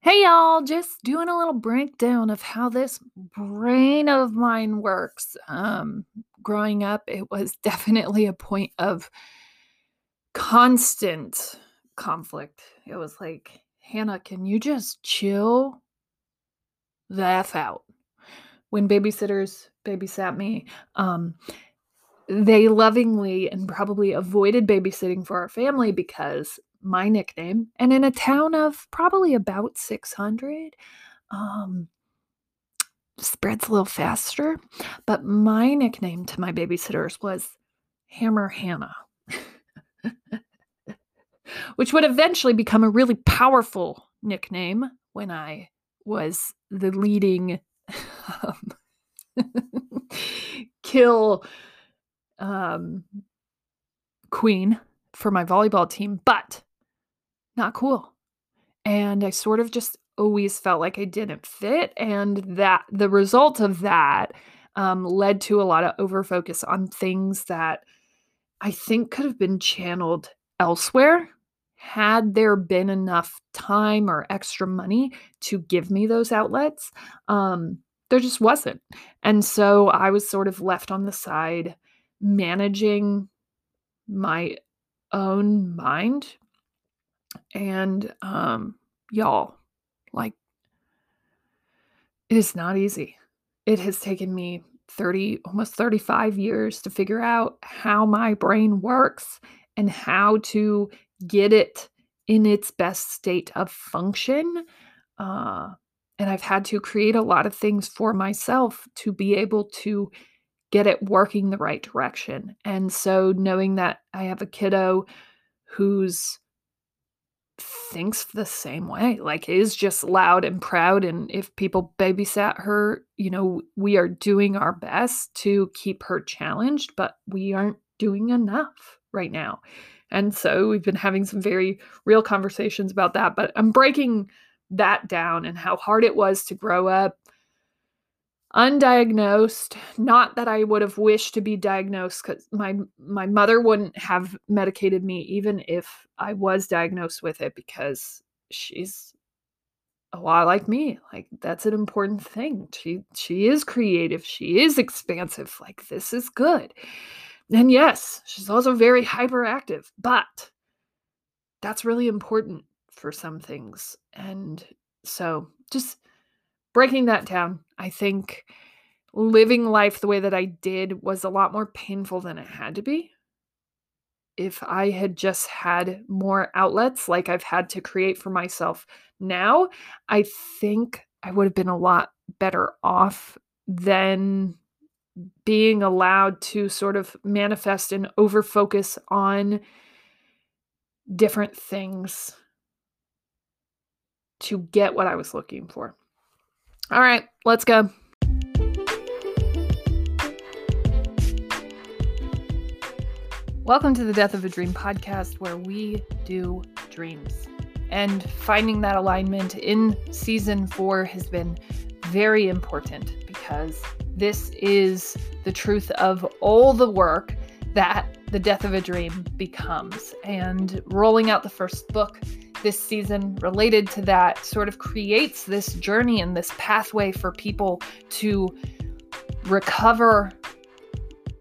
Hey y'all, just doing a little breakdown of how this brain of mine works. Um, growing up, it was definitely a point of constant conflict. It was like, Hannah, can you just chill the F out? When babysitters babysat me, um, they lovingly and probably avoided babysitting for our family because my nickname, and in a town of probably about 600, um, spreads a little faster. But my nickname to my babysitters was Hammer Hannah, which would eventually become a really powerful nickname when I was the leading um, kill um, queen for my volleyball team. But not cool. And I sort of just always felt like I didn't fit. And that the result of that um, led to a lot of overfocus on things that I think could have been channeled elsewhere had there been enough time or extra money to give me those outlets. Um, there just wasn't. And so I was sort of left on the side managing my own mind and um y'all, like it is not easy. It has taken me 30 almost 35 years to figure out how my brain works and how to get it in its best state of function. Uh, and I've had to create a lot of things for myself to be able to get it working the right direction. And so knowing that I have a kiddo who's thinks the same way like is just loud and proud and if people babysat her you know we are doing our best to keep her challenged but we aren't doing enough right now. And so we've been having some very real conversations about that but i'm breaking that down and how hard it was to grow up undiagnosed. Not that i would have wished to be diagnosed because my my mother wouldn't have medicated me even if i was diagnosed with it because she's a lot like me. Like that's an important thing. She she is creative. She is expansive. Like this is good. And yes she's also very hyperactive but that's really important for some things. And so just breaking that down, I think living life the way that I did was a lot more painful than it had to be. If I had just had more outlets like I've had to create for myself now, I think I would have been a lot better off than being allowed to sort of manifest and over focus on different things to get what I was looking for. All right, let's go. Welcome to the Death of a Dream podcast, where we do dreams. And finding that alignment in season four has been very important because this is the truth of all the work that the death of a dream becomes. And rolling out the first book this season related to that sort of creates this journey and this pathway for people to recover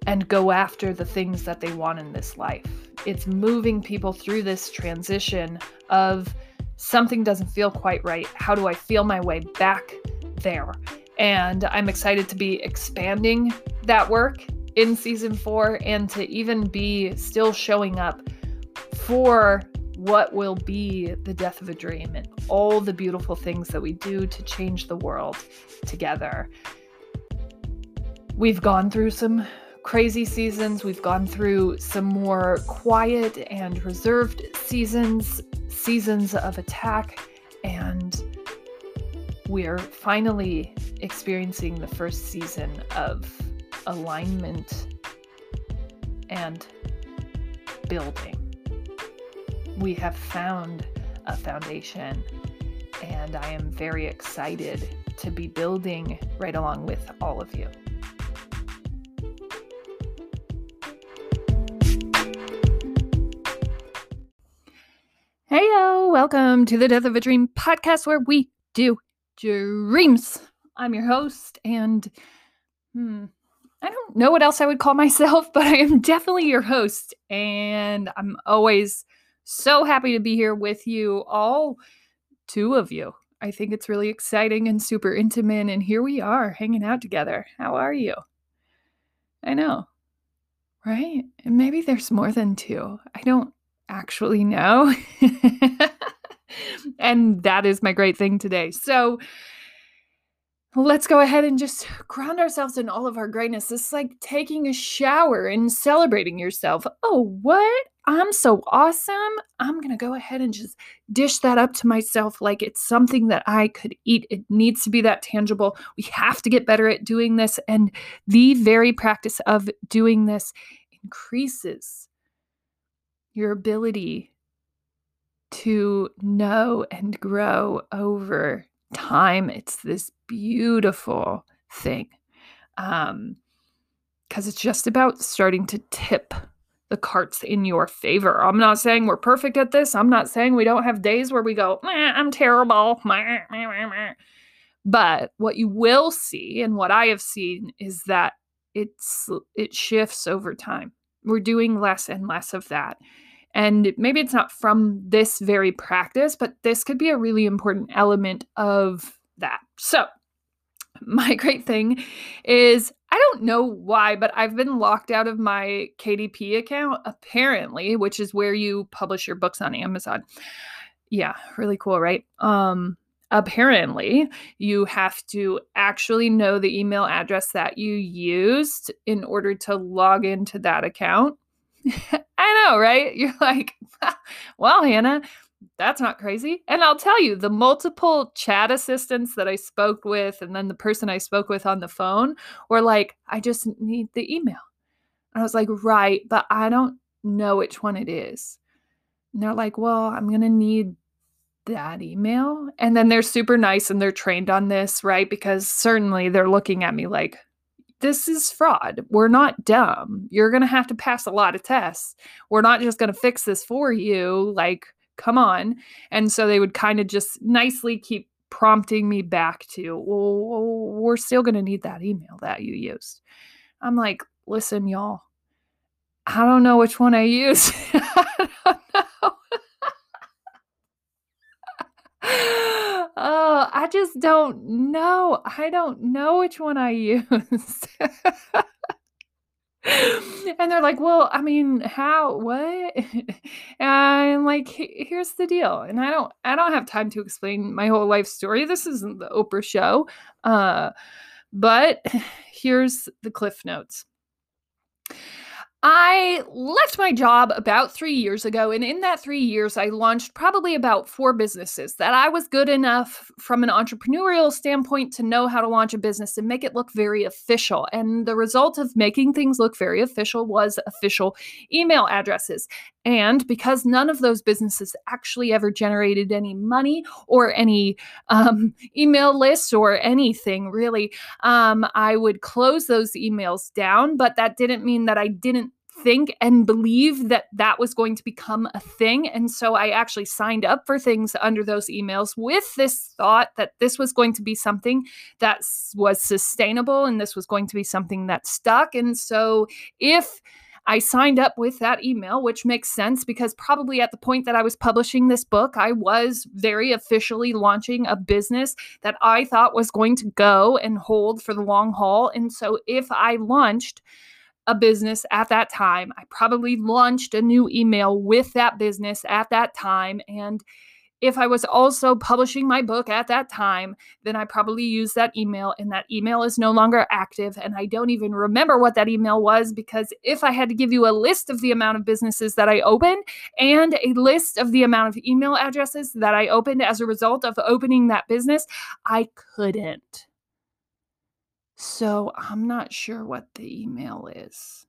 and go after the things that they want in this life. It's moving people through this transition of something doesn't feel quite right. How do I feel my way back there? And I'm excited to be expanding that work in season four and to even be still showing up for what will be the death of a dream and all the beautiful things that we do to change the world together. We've gone through some crazy seasons, we've gone through some more quiet and reserved seasons, seasons of attack, and we're finally experiencing the first season of alignment and building we have found a foundation, and I am very excited to be building right along with all of you. Heyo, welcome to the Death of a Dream podcast where we do dreams. I'm your host, and hmm, I don't know what else I would call myself, but I am definitely your host, and I'm always so happy to be here with you, all two of you. I think it's really exciting and super intimate, and here we are hanging out together. How are you? I know, right? And maybe there's more than two. I don't actually know. and that is my great thing today. So, let's go ahead and just ground ourselves in all of our greatness. It's like taking a shower and celebrating yourself. Oh, what? I'm so awesome. I'm going to go ahead and just dish that up to myself like it's something that I could eat. It needs to be that tangible. We have to get better at doing this. And the very practice of doing this increases your ability to know and grow over time. It's this beautiful thing. Um, because it's just about starting to tip the carts in your favor. I'm not saying we're perfect at this. I'm not saying we don't have days where we go, I'm terrible. But what you will see, and what I have seen, is that it's it shifts over time. We're doing less and less of that. And maybe it's not from this very practice, but this could be a really important element of that. So, my great thing is I don't know why, but I've been locked out of my KDP account, apparently, which is where you publish your books on Amazon. Yeah, really cool, right? Um, apparently, you have to actually know the email address that you used in order to log into that account. I know, right? You're like, well, Hannah, that's not crazy. And I'll tell you, the multiple chat assistants that I spoke with, and then the person I spoke with on the phone were like, I just need the email. And I was like, right, but I don't know which one it is. And they're like, well, I'm going to need that email. And then they're super nice and they're trained on this, right? Because certainly they're looking at me like, this is fraud. We're not dumb. You're going to have to pass a lot of tests. We're not just going to fix this for you. Like, come on. And so they would kind of just nicely keep prompting me back to, well, we're still going to need that email that you used. I'm like, listen, y'all, I don't know which one I use. I don't know. oh, I just don't know. I don't know which one I used. And they're like, well, I mean, how, what? and like, here's the deal. And I don't, I don't have time to explain my whole life story. This isn't the Oprah show. Uh, but here's the cliff notes. I left my job about three years ago, and in that three years, I launched probably about four businesses that I was good enough from an entrepreneurial standpoint to know how to launch a business and make it look very official. And the result of making things look very official was official email addresses. And because none of those businesses actually ever generated any money or any um, email lists or anything really, um, I would close those emails down. But that didn't mean that I didn't think and believe that that was going to become a thing. And so I actually signed up for things under those emails with this thought that this was going to be something that was sustainable and this was going to be something that stuck. And so if I signed up with that email, which makes sense because probably at the point that I was publishing this book, I was very officially launching a business that I thought was going to go and hold for the long haul. And so if I launched, a business at that time. I probably launched a new email with that business at that time. And if I was also publishing my book at that time, then I probably used that email, and that email is no longer active. And I don't even remember what that email was because if I had to give you a list of the amount of businesses that I opened and a list of the amount of email addresses that I opened as a result of opening that business, I couldn't. So I'm not sure what the email is.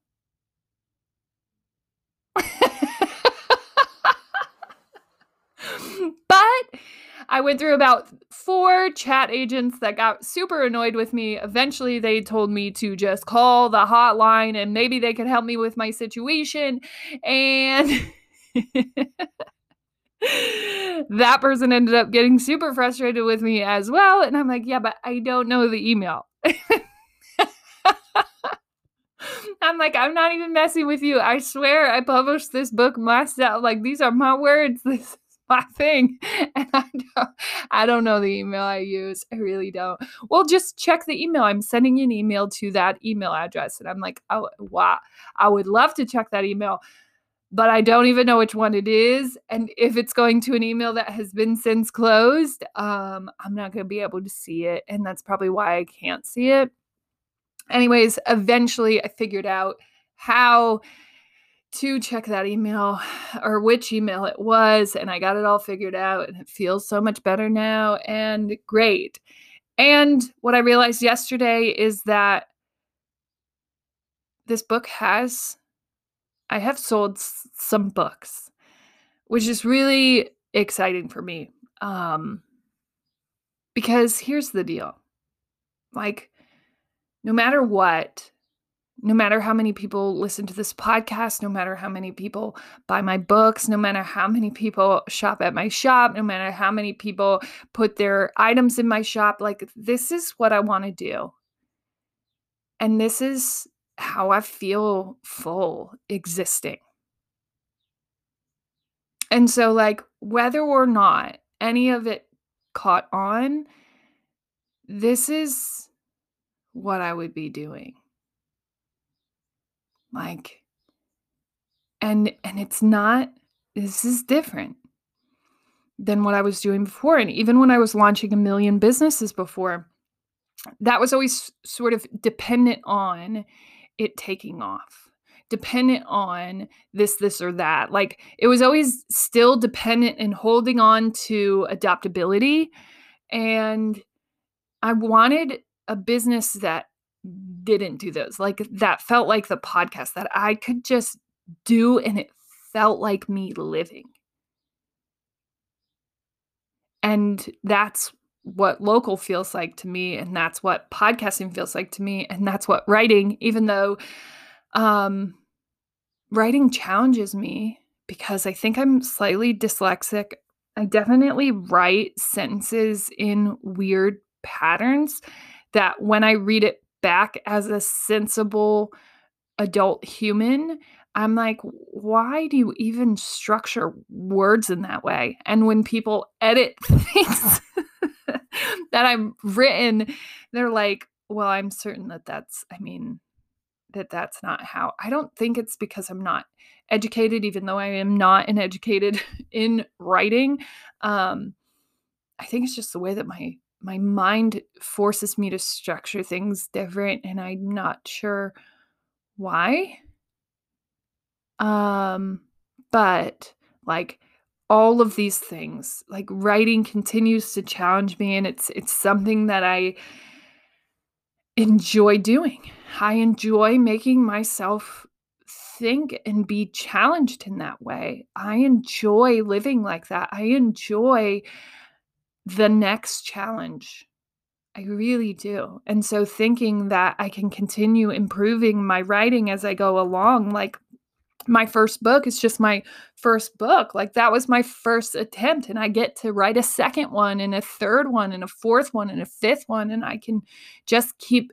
but I went through about four chat agents that got super annoyed with me. Eventually, they told me to just call the hotline and maybe they could help me with my situation. And that person ended up getting super frustrated with me as well. And I'm like, yeah, but I don't know the email. I'm like, I'm not even messing with you. I swear I published this book myself. Like, these are my words. This is my thing. And I don't I don't know the email I use. I really don't. Well, just check the email. I'm sending an email to that email address. And I'm like, oh wow, I would love to check that email but I don't even know which one it is. And if it's going to an email that has been since closed, um, I'm not going to be able to see it. And that's probably why I can't see it. Anyways, eventually I figured out how to check that email or which email it was. And I got it all figured out. And it feels so much better now and great. And what I realized yesterday is that this book has I have sold s- some books, which is really exciting for me. Um, because here's the deal like, no matter what, no matter how many people listen to this podcast, no matter how many people buy my books, no matter how many people shop at my shop, no matter how many people put their items in my shop, like, this is what I want to do. And this is how I feel full existing. And so, like, whether or not any of it caught on, this is what I would be doing. Like, and and it's not this is different than what I was doing before. And even when I was launching a million businesses before, that was always sort of dependent on it taking off dependent on this this or that like it was always still dependent and holding on to adaptability and i wanted a business that didn't do those like that felt like the podcast that i could just do and it felt like me living. And that's what local feels like to me and that's what podcasting feels like to me and that's what writing even though um writing challenges me because I think I'm slightly dyslexic. I definitely write sentences in weird patterns that when I read it back as a sensible adult human, I'm like, why do you even structure words in that way? And when people edit things that I've written, they're like, well, I'm certain that that's, I mean, that that's not how. I don't think it's because I'm not educated, even though I am not an educated in writing. Um, I think it's just the way that my my mind forces me to structure things different, and I'm not sure why. Um, but like all of these things like writing continues to challenge me and it's it's something that i enjoy doing. I enjoy making myself think and be challenged in that way. I enjoy living like that. I enjoy the next challenge. I really do. And so thinking that I can continue improving my writing as I go along, like my first book is just my first book. Like that was my first attempt. And I get to write a second one and a third one and a fourth one and a fifth one. And I can just keep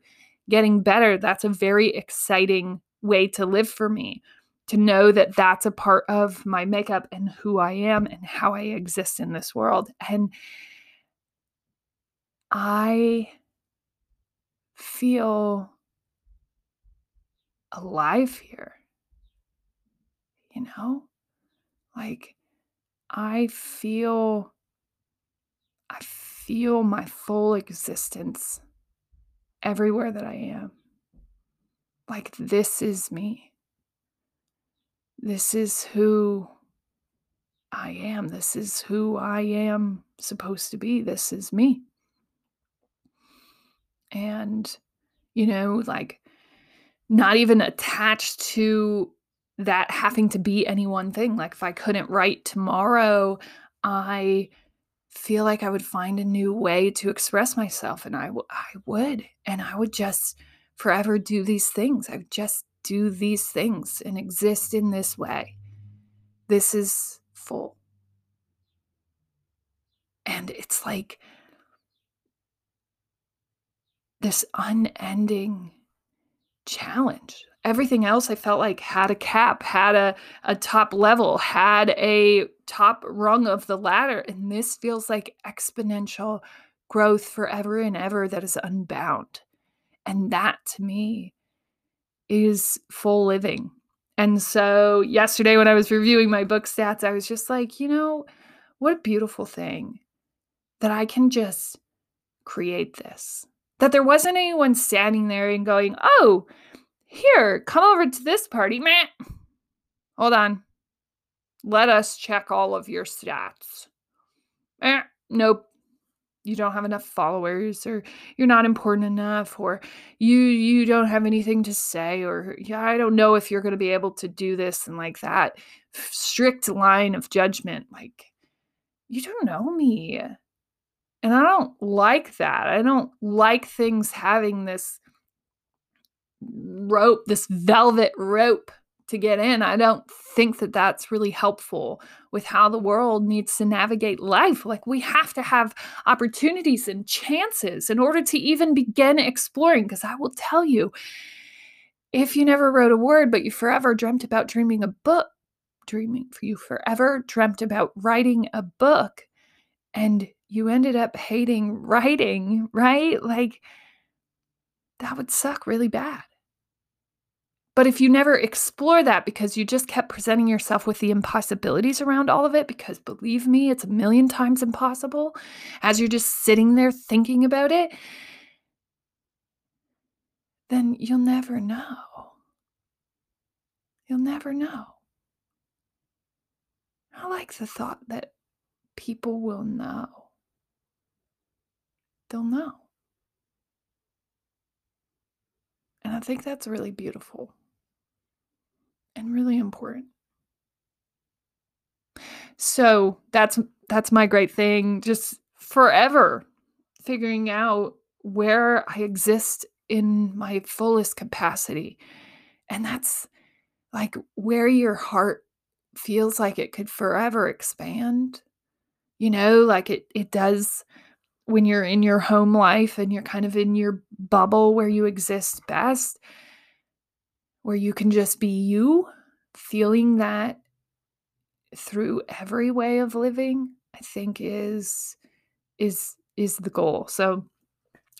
getting better. That's a very exciting way to live for me to know that that's a part of my makeup and who I am and how I exist in this world. And I feel alive here you know? Like I feel I feel my full existence everywhere that I am. Like this is me. This is who I am. This is who I am supposed to be. This is me. And, you know, like not even attached to that having to be any one thing. Like if I couldn't write tomorrow, I feel like I would find a new way to express myself and I, w- I would and I would just forever do these things. I would just do these things and exist in this way. This is full. And it's like this unending challenge. Everything else I felt like had a cap, had a, a top level, had a top rung of the ladder. And this feels like exponential growth forever and ever that is unbound. And that to me is full living. And so yesterday, when I was reviewing my book stats, I was just like, you know, what a beautiful thing that I can just create this. That there wasn't anyone standing there and going, oh, here, come over to this party. Meh. Hold on. Let us check all of your stats. Nope you don't have enough followers or you're not important enough or you you don't have anything to say or yeah I don't know if you're going to be able to do this and like that strict line of judgment like you don't know me and I don't like that I don't like things having this rope this velvet rope to get in. I don't think that that's really helpful with how the world needs to navigate life. Like, we have to have opportunities and chances in order to even begin exploring. Because I will tell you, if you never wrote a word, but you forever dreamt about dreaming a book, dreaming, for you forever dreamt about writing a book, and you ended up hating writing, right? Like, that would suck really bad. But if you never explore that because you just kept presenting yourself with the impossibilities around all of it, because believe me, it's a million times impossible as you're just sitting there thinking about it, then you'll never know. You'll never know. I like the thought that people will know. They'll know. And I think that's really beautiful and really important. So that's that's my great thing just forever figuring out where I exist in my fullest capacity. And that's like where your heart feels like it could forever expand. You know, like it it does when you're in your home life and you're kind of in your bubble where you exist best where you can just be you, feeling that through every way of living, I think is is is the goal. So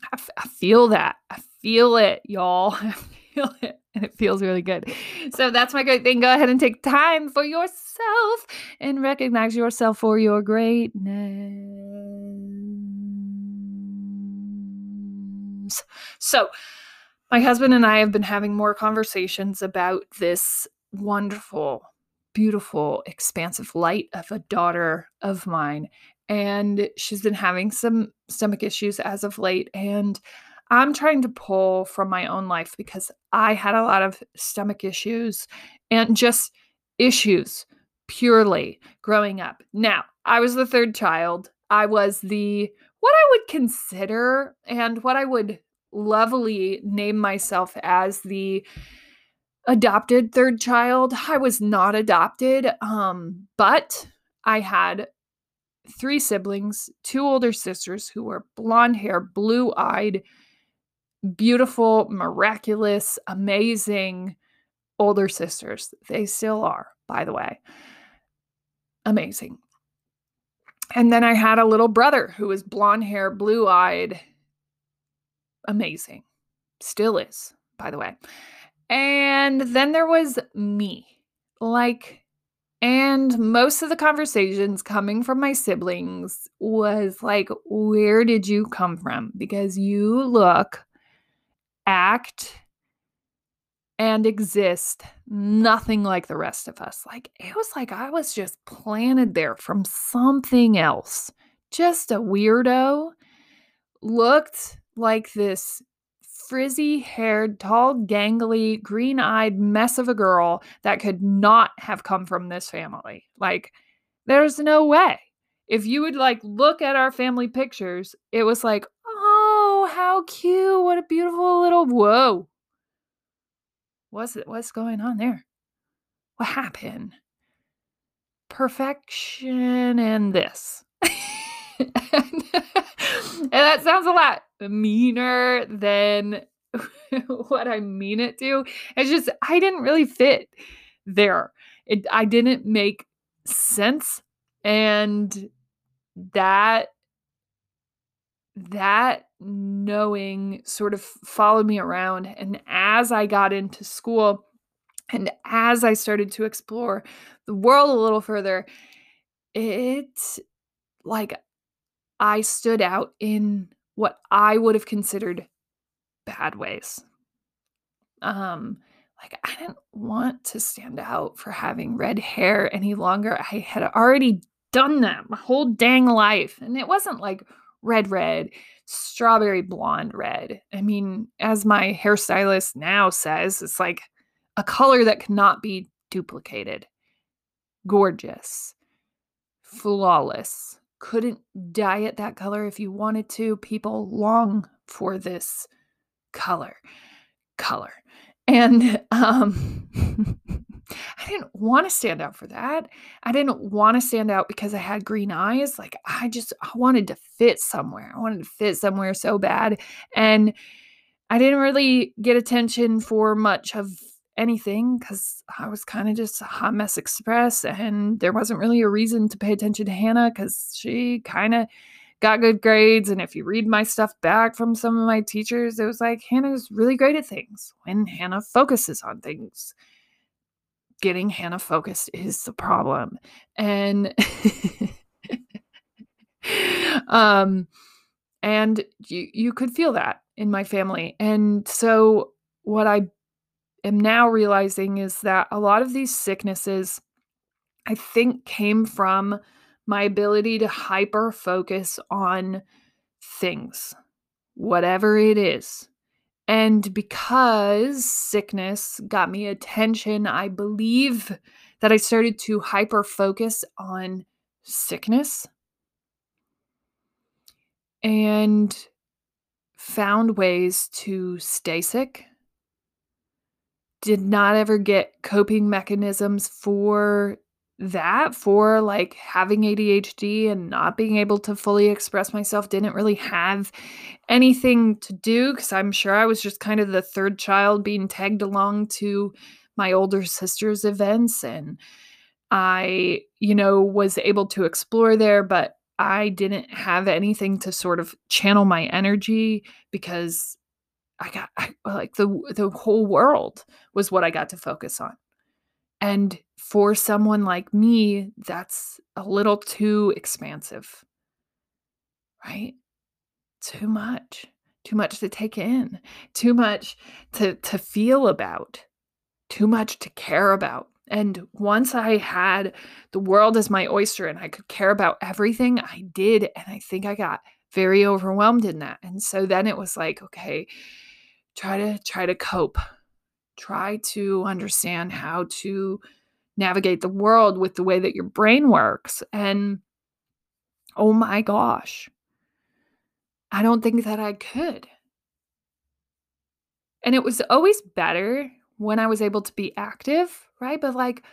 I, f- I feel that. I feel it, y'all. I feel it. And it feels really good. So that's my great thing. Go ahead and take time for yourself and recognize yourself for your greatness. So, my husband and I have been having more conversations about this wonderful, beautiful, expansive light of a daughter of mine. And she's been having some stomach issues as of late. And I'm trying to pull from my own life because I had a lot of stomach issues and just issues purely growing up. Now, I was the third child. I was the what I would consider and what I would lovely name myself as the adopted third child. I was not adopted, um, but I had three siblings, two older sisters who were blonde hair, blue eyed, beautiful, miraculous, amazing older sisters. They still are, by the way. Amazing. And then I had a little brother who was blonde hair, blue eyed, amazing. Still is, by the way. And then there was me. Like, and most of the conversations coming from my siblings was like, where did you come from? Because you look, act, and exist nothing like the rest of us. Like, it was like I was just planted there from something else. Just a weirdo. Looked like this frizzy haired, tall, gangly, green eyed mess of a girl that could not have come from this family. Like, there's no way. If you would like look at our family pictures, it was like, oh, how cute. What a beautiful little whoa. What's it? What's going on there? What happened? Perfection and this. and, and that sounds a lot meaner than what I mean it to. It's just I didn't really fit there. It I didn't make sense and that that knowing sort of followed me around and as I got into school and as I started to explore the world a little further it like I stood out in what I would have considered bad ways. Um, like I didn't want to stand out for having red hair any longer. I had already done that my whole dang life. And it wasn't like red, red, strawberry blonde red. I mean, as my hairstylist now says, it's like a color that cannot be duplicated. Gorgeous, flawless. Couldn't dye it that color if you wanted to. People long for this color. Color. And um, I didn't want to stand out for that. I didn't want to stand out because I had green eyes. Like I just I wanted to fit somewhere. I wanted to fit somewhere so bad. And I didn't really get attention for much of anything because I was kind of just a hot mess express and there wasn't really a reason to pay attention to Hannah because she kind of got good grades. And if you read my stuff back from some of my teachers, it was like Hannah's really great at things when Hannah focuses on things. Getting Hannah focused is the problem. And um and you you could feel that in my family. And so what I am now realizing is that a lot of these sicknesses I think came from my ability to hyper focus on things, whatever it is. And because sickness got me attention, I believe that I started to hyper focus on sickness and found ways to stay sick. Did not ever get coping mechanisms for that for like having ADHD and not being able to fully express myself didn't really have anything to do because I'm sure I was just kind of the third child being tagged along to my older sister's events and I, you know, was able to explore there, but I didn't have anything to sort of channel my energy because I got I, like the the whole world was what I got to focus on. And for someone like me, that's a little too expansive, right? Too much, too much to take in, too much to, to feel about, too much to care about. And once I had the world as my oyster and I could care about everything, I did. And I think I got very overwhelmed in that. And so then it was like, okay, try to try to cope try to understand how to navigate the world with the way that your brain works. And oh my gosh, I don't think that I could. And it was always better when I was able to be active, right? But like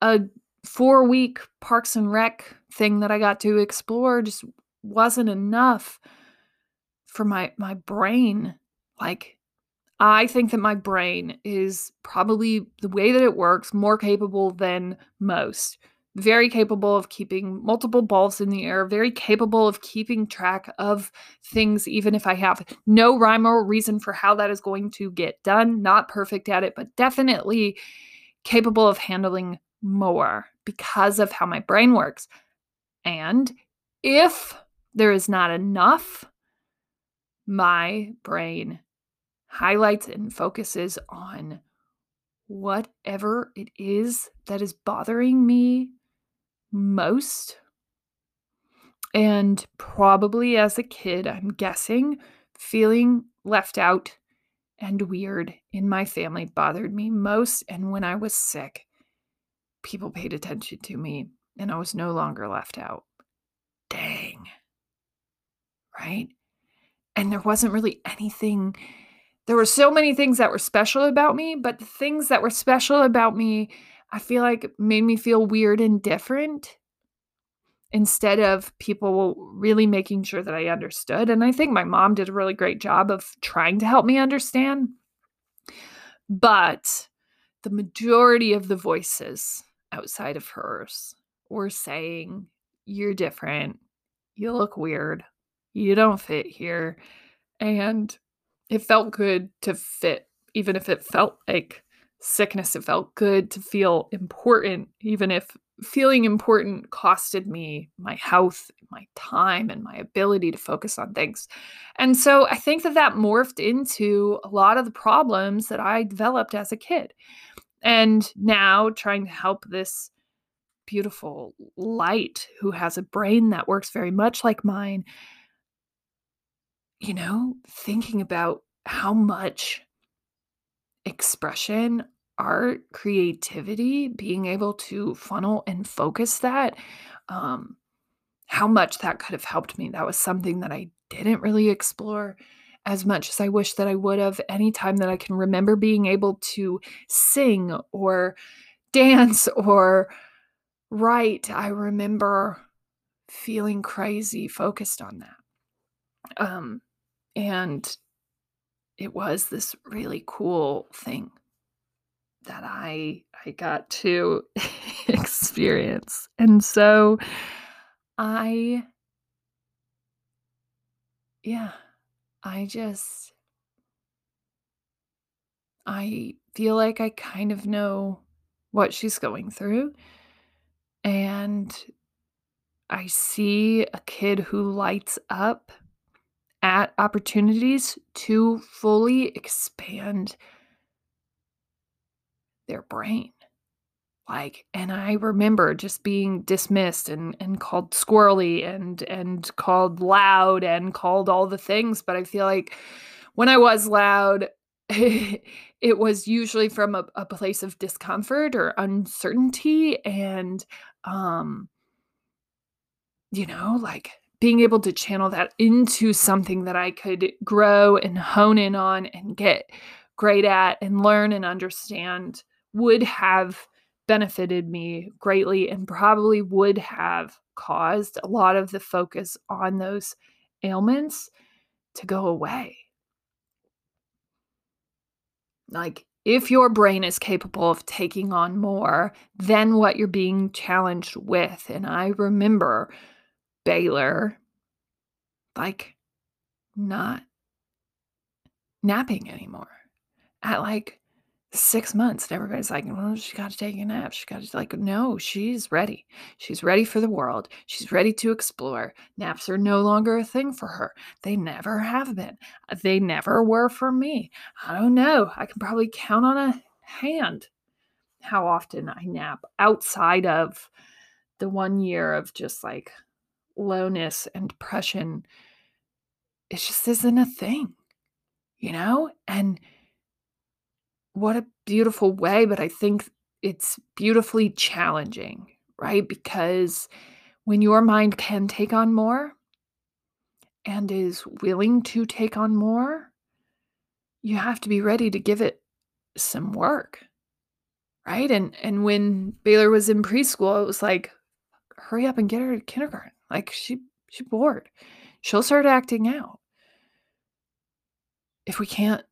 a four week Parks and Rec thing that I got to explore just wasn't enough for my my brain like I think that my brain is probably the way that it works more capable than most. Very capable of keeping multiple balls in the air, very capable of keeping track of things, even if I have no rhyme or reason for how that is going to get done. Not perfect at it, but definitely capable of handling more because of how my brain works. And if there is not enough, my brain highlights and focuses on whatever it is that is bothering me most. And probably as a kid, I'm guessing feeling left out and weird in my family bothered me most. And when I was sick, people paid attention to me and I was no longer left out. Dang. Right? And there wasn't really anything there were so many things that were special about me, but the things that were special about me, I feel like made me feel weird and different. instead of people really making sure that I understood. And I think my mom did a really great job of trying to help me understand. But the majority of the voices outside of hers were saying, You're different. You look weird. You don't fit here. And it felt good to fit, even if it felt like sickness. It felt good to feel important, even if feeling important costed me my health, my time, and my ability to focus on things. And so I think that that morphed into a lot of the problems that I developed as a kid. And now trying to help this beautiful light who has a brain that works very much like mine, you know, thinking about how much expression art, creativity, being able to funnel and focus that, um, how much that could have helped me. That was something that I didn't really explore as much as I wish that I would have. Anytime that I can remember being able to sing or dance or write, I remember feeling crazy focused on that. Um, and it was this really cool thing that I I got to experience. And so I yeah, I just I feel like I kind of know what she's going through. And I see a kid who lights up at opportunities to fully expand their brain. Like, and I remember just being dismissed and and called squirrely and and called loud and called all the things. But I feel like when I was loud, it was usually from a, a place of discomfort or uncertainty and um you know like being able to channel that into something that I could grow and hone in on and get great at and learn and understand would have benefited me greatly and probably would have caused a lot of the focus on those ailments to go away. Like, if your brain is capable of taking on more than what you're being challenged with, and I remember Baylor, like, not napping anymore. At like six months and everybody's like well she got to take a nap. She got to like no she's ready. She's ready for the world. She's ready to explore. Naps are no longer a thing for her. They never have been. Uh, they never were for me. I don't know. I can probably count on a hand how often i nap outside of the one year of just like lowness and depression it just isn't a thing you know and what a beautiful way, but I think it's beautifully challenging, right? Because when your mind can take on more and is willing to take on more, you have to be ready to give it some work. Right? And and when Baylor was in preschool, it was like hurry up and get her to kindergarten. Like she she bored. She'll start acting out. If we can't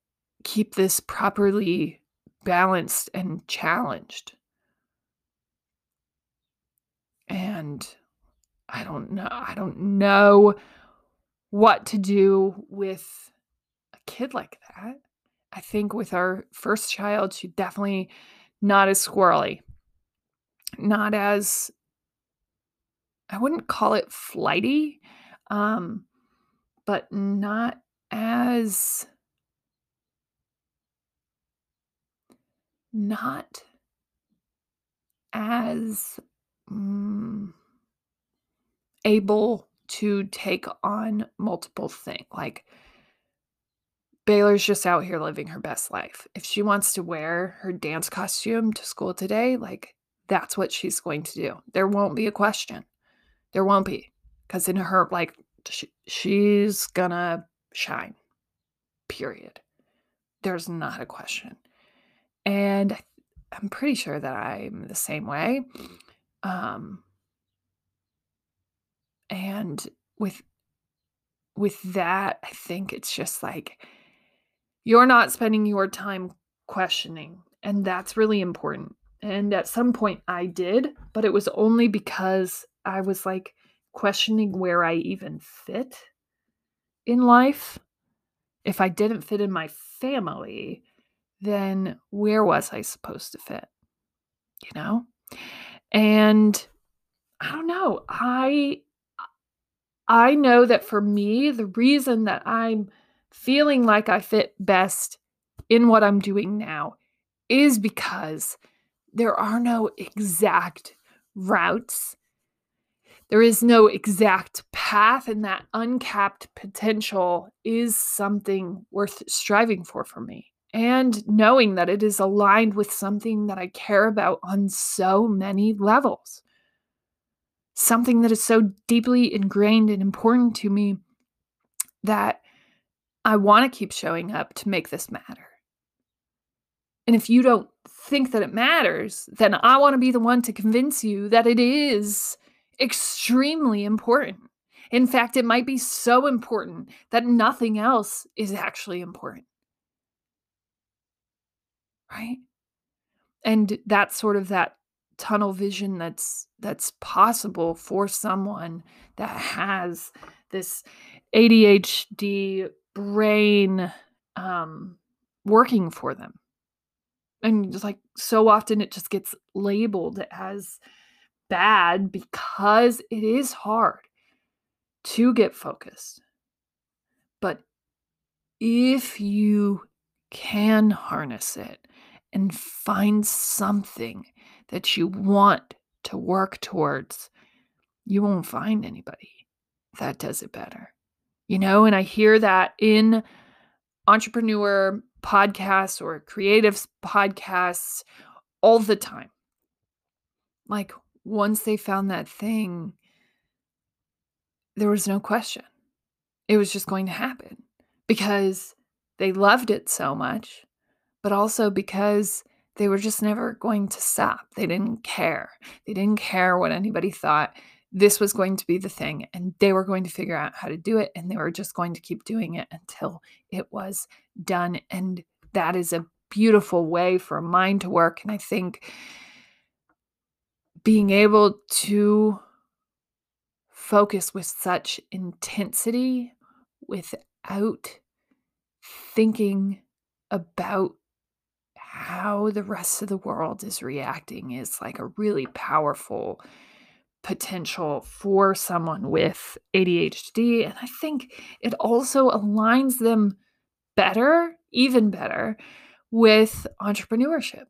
keep this properly balanced and challenged. And I don't know. I don't know what to do with a kid like that. I think with our first child, she definitely not as squirrely, not as I wouldn't call it flighty, um, but not as not as mm, able to take on multiple things. Like Baylor's just out here living her best life. If she wants to wear her dance costume to school today, like that's what she's going to do. There won't be a question. There won't be. Because in her, like, she, she's gonna shine, period. There's not a question. And I'm pretty sure that I'm the same way. Um, And with with that, I think it's just like you're not spending your time questioning, and that's really important. And at some point I did, but it was only because I was like questioning where I even fit in life. If I didn't fit in my family, then where was I supposed to fit? You know? And I don't know. I I know that for me, the reason that I'm feeling like I fit best in what I'm doing now is because there are no exact routes. There is no exact path, and that uncapped potential is something worth striving for for me. And knowing that it is aligned with something that I care about on so many levels something that is so deeply ingrained and important to me that I want to keep showing up to make this matter. And if you don't think that it matters, then I want to be the one to convince you that it is extremely important. In fact, it might be so important that nothing else is actually important. Right? And that's sort of that tunnel vision that's that's possible for someone that has this ADHD brain um, working for them. And just like so often it just gets labeled as bad because it is hard to get focused. But if you can harness it and find something that you want to work towards, you won't find anybody that does it better. You know, and I hear that in entrepreneur podcasts or creative podcasts all the time. Like once they found that thing, there was no question. It was just going to happen because they loved it so much, but also because they were just never going to stop. They didn't care. They didn't care what anybody thought. This was going to be the thing, and they were going to figure out how to do it, and they were just going to keep doing it until it was done. And that is a beautiful way for a mind to work. And I think being able to focus with such intensity without thinking about how the rest of the world is reacting is like a really powerful potential for someone with ADHD. And I think it also aligns them better, even better, with entrepreneurship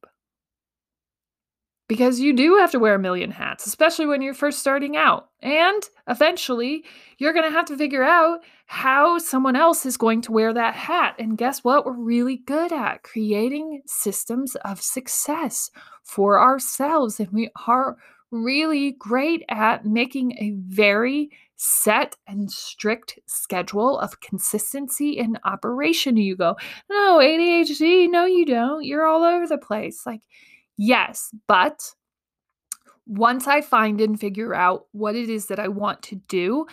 because you do have to wear a million hats, especially when you're first starting out. And eventually, you're going to have to figure out how someone else is going to wear that hat. And guess what? We're really good at creating systems of success for ourselves. And we are really great at making a very set and strict schedule of consistency and operation. You go, no, ADHD, no, you don't. You're all over the place. Like, Yes, but once I find and figure out what it is that I want to do,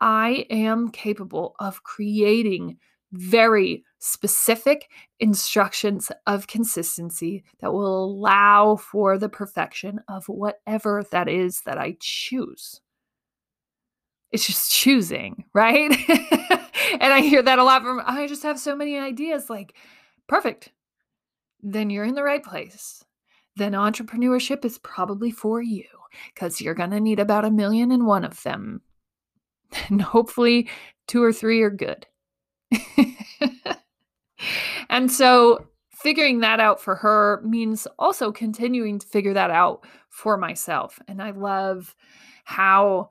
I am capable of creating very specific instructions of consistency that will allow for the perfection of whatever that is that I choose. It's just choosing, right? and I hear that a lot from I just have so many ideas like perfect. Then you're in the right place then entrepreneurship is probably for you because you're going to need about a million and one of them. And hopefully, two or three are good. and so, figuring that out for her means also continuing to figure that out for myself. And I love how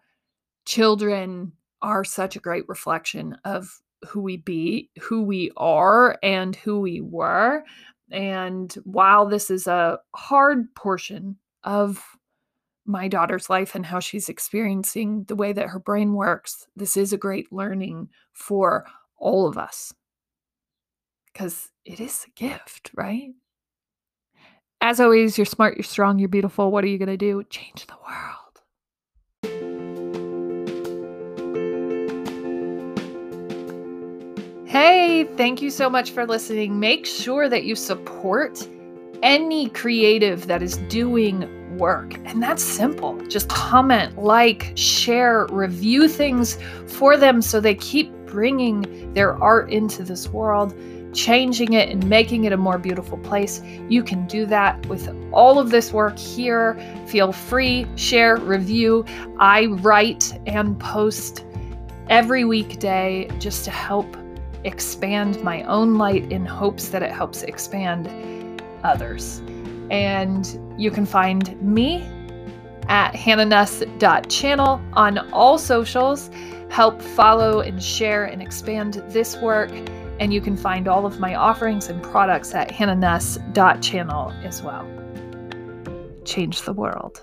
children are such a great reflection of who we be, who we are, and who we were. And while this is a hard portion of my daughter's life and how she's experiencing the way that her brain works, this is a great learning for all of us because it is a gift, right? As always, you're smart, you're strong, you're beautiful. What are you going to do? Change the world. Hey, thank you so much for listening. Make sure that you support any creative that is doing work. And that's simple. Just comment, like, share, review things for them so they keep bringing their art into this world, changing it and making it a more beautiful place. You can do that with all of this work here. Feel free, share, review. I write and post every weekday just to help expand my own light in hopes that it helps expand others. And you can find me at hannahnuss.channel on all socials. Help follow and share and expand this work. And you can find all of my offerings and products at hannahnuss.channel as well. Change the world.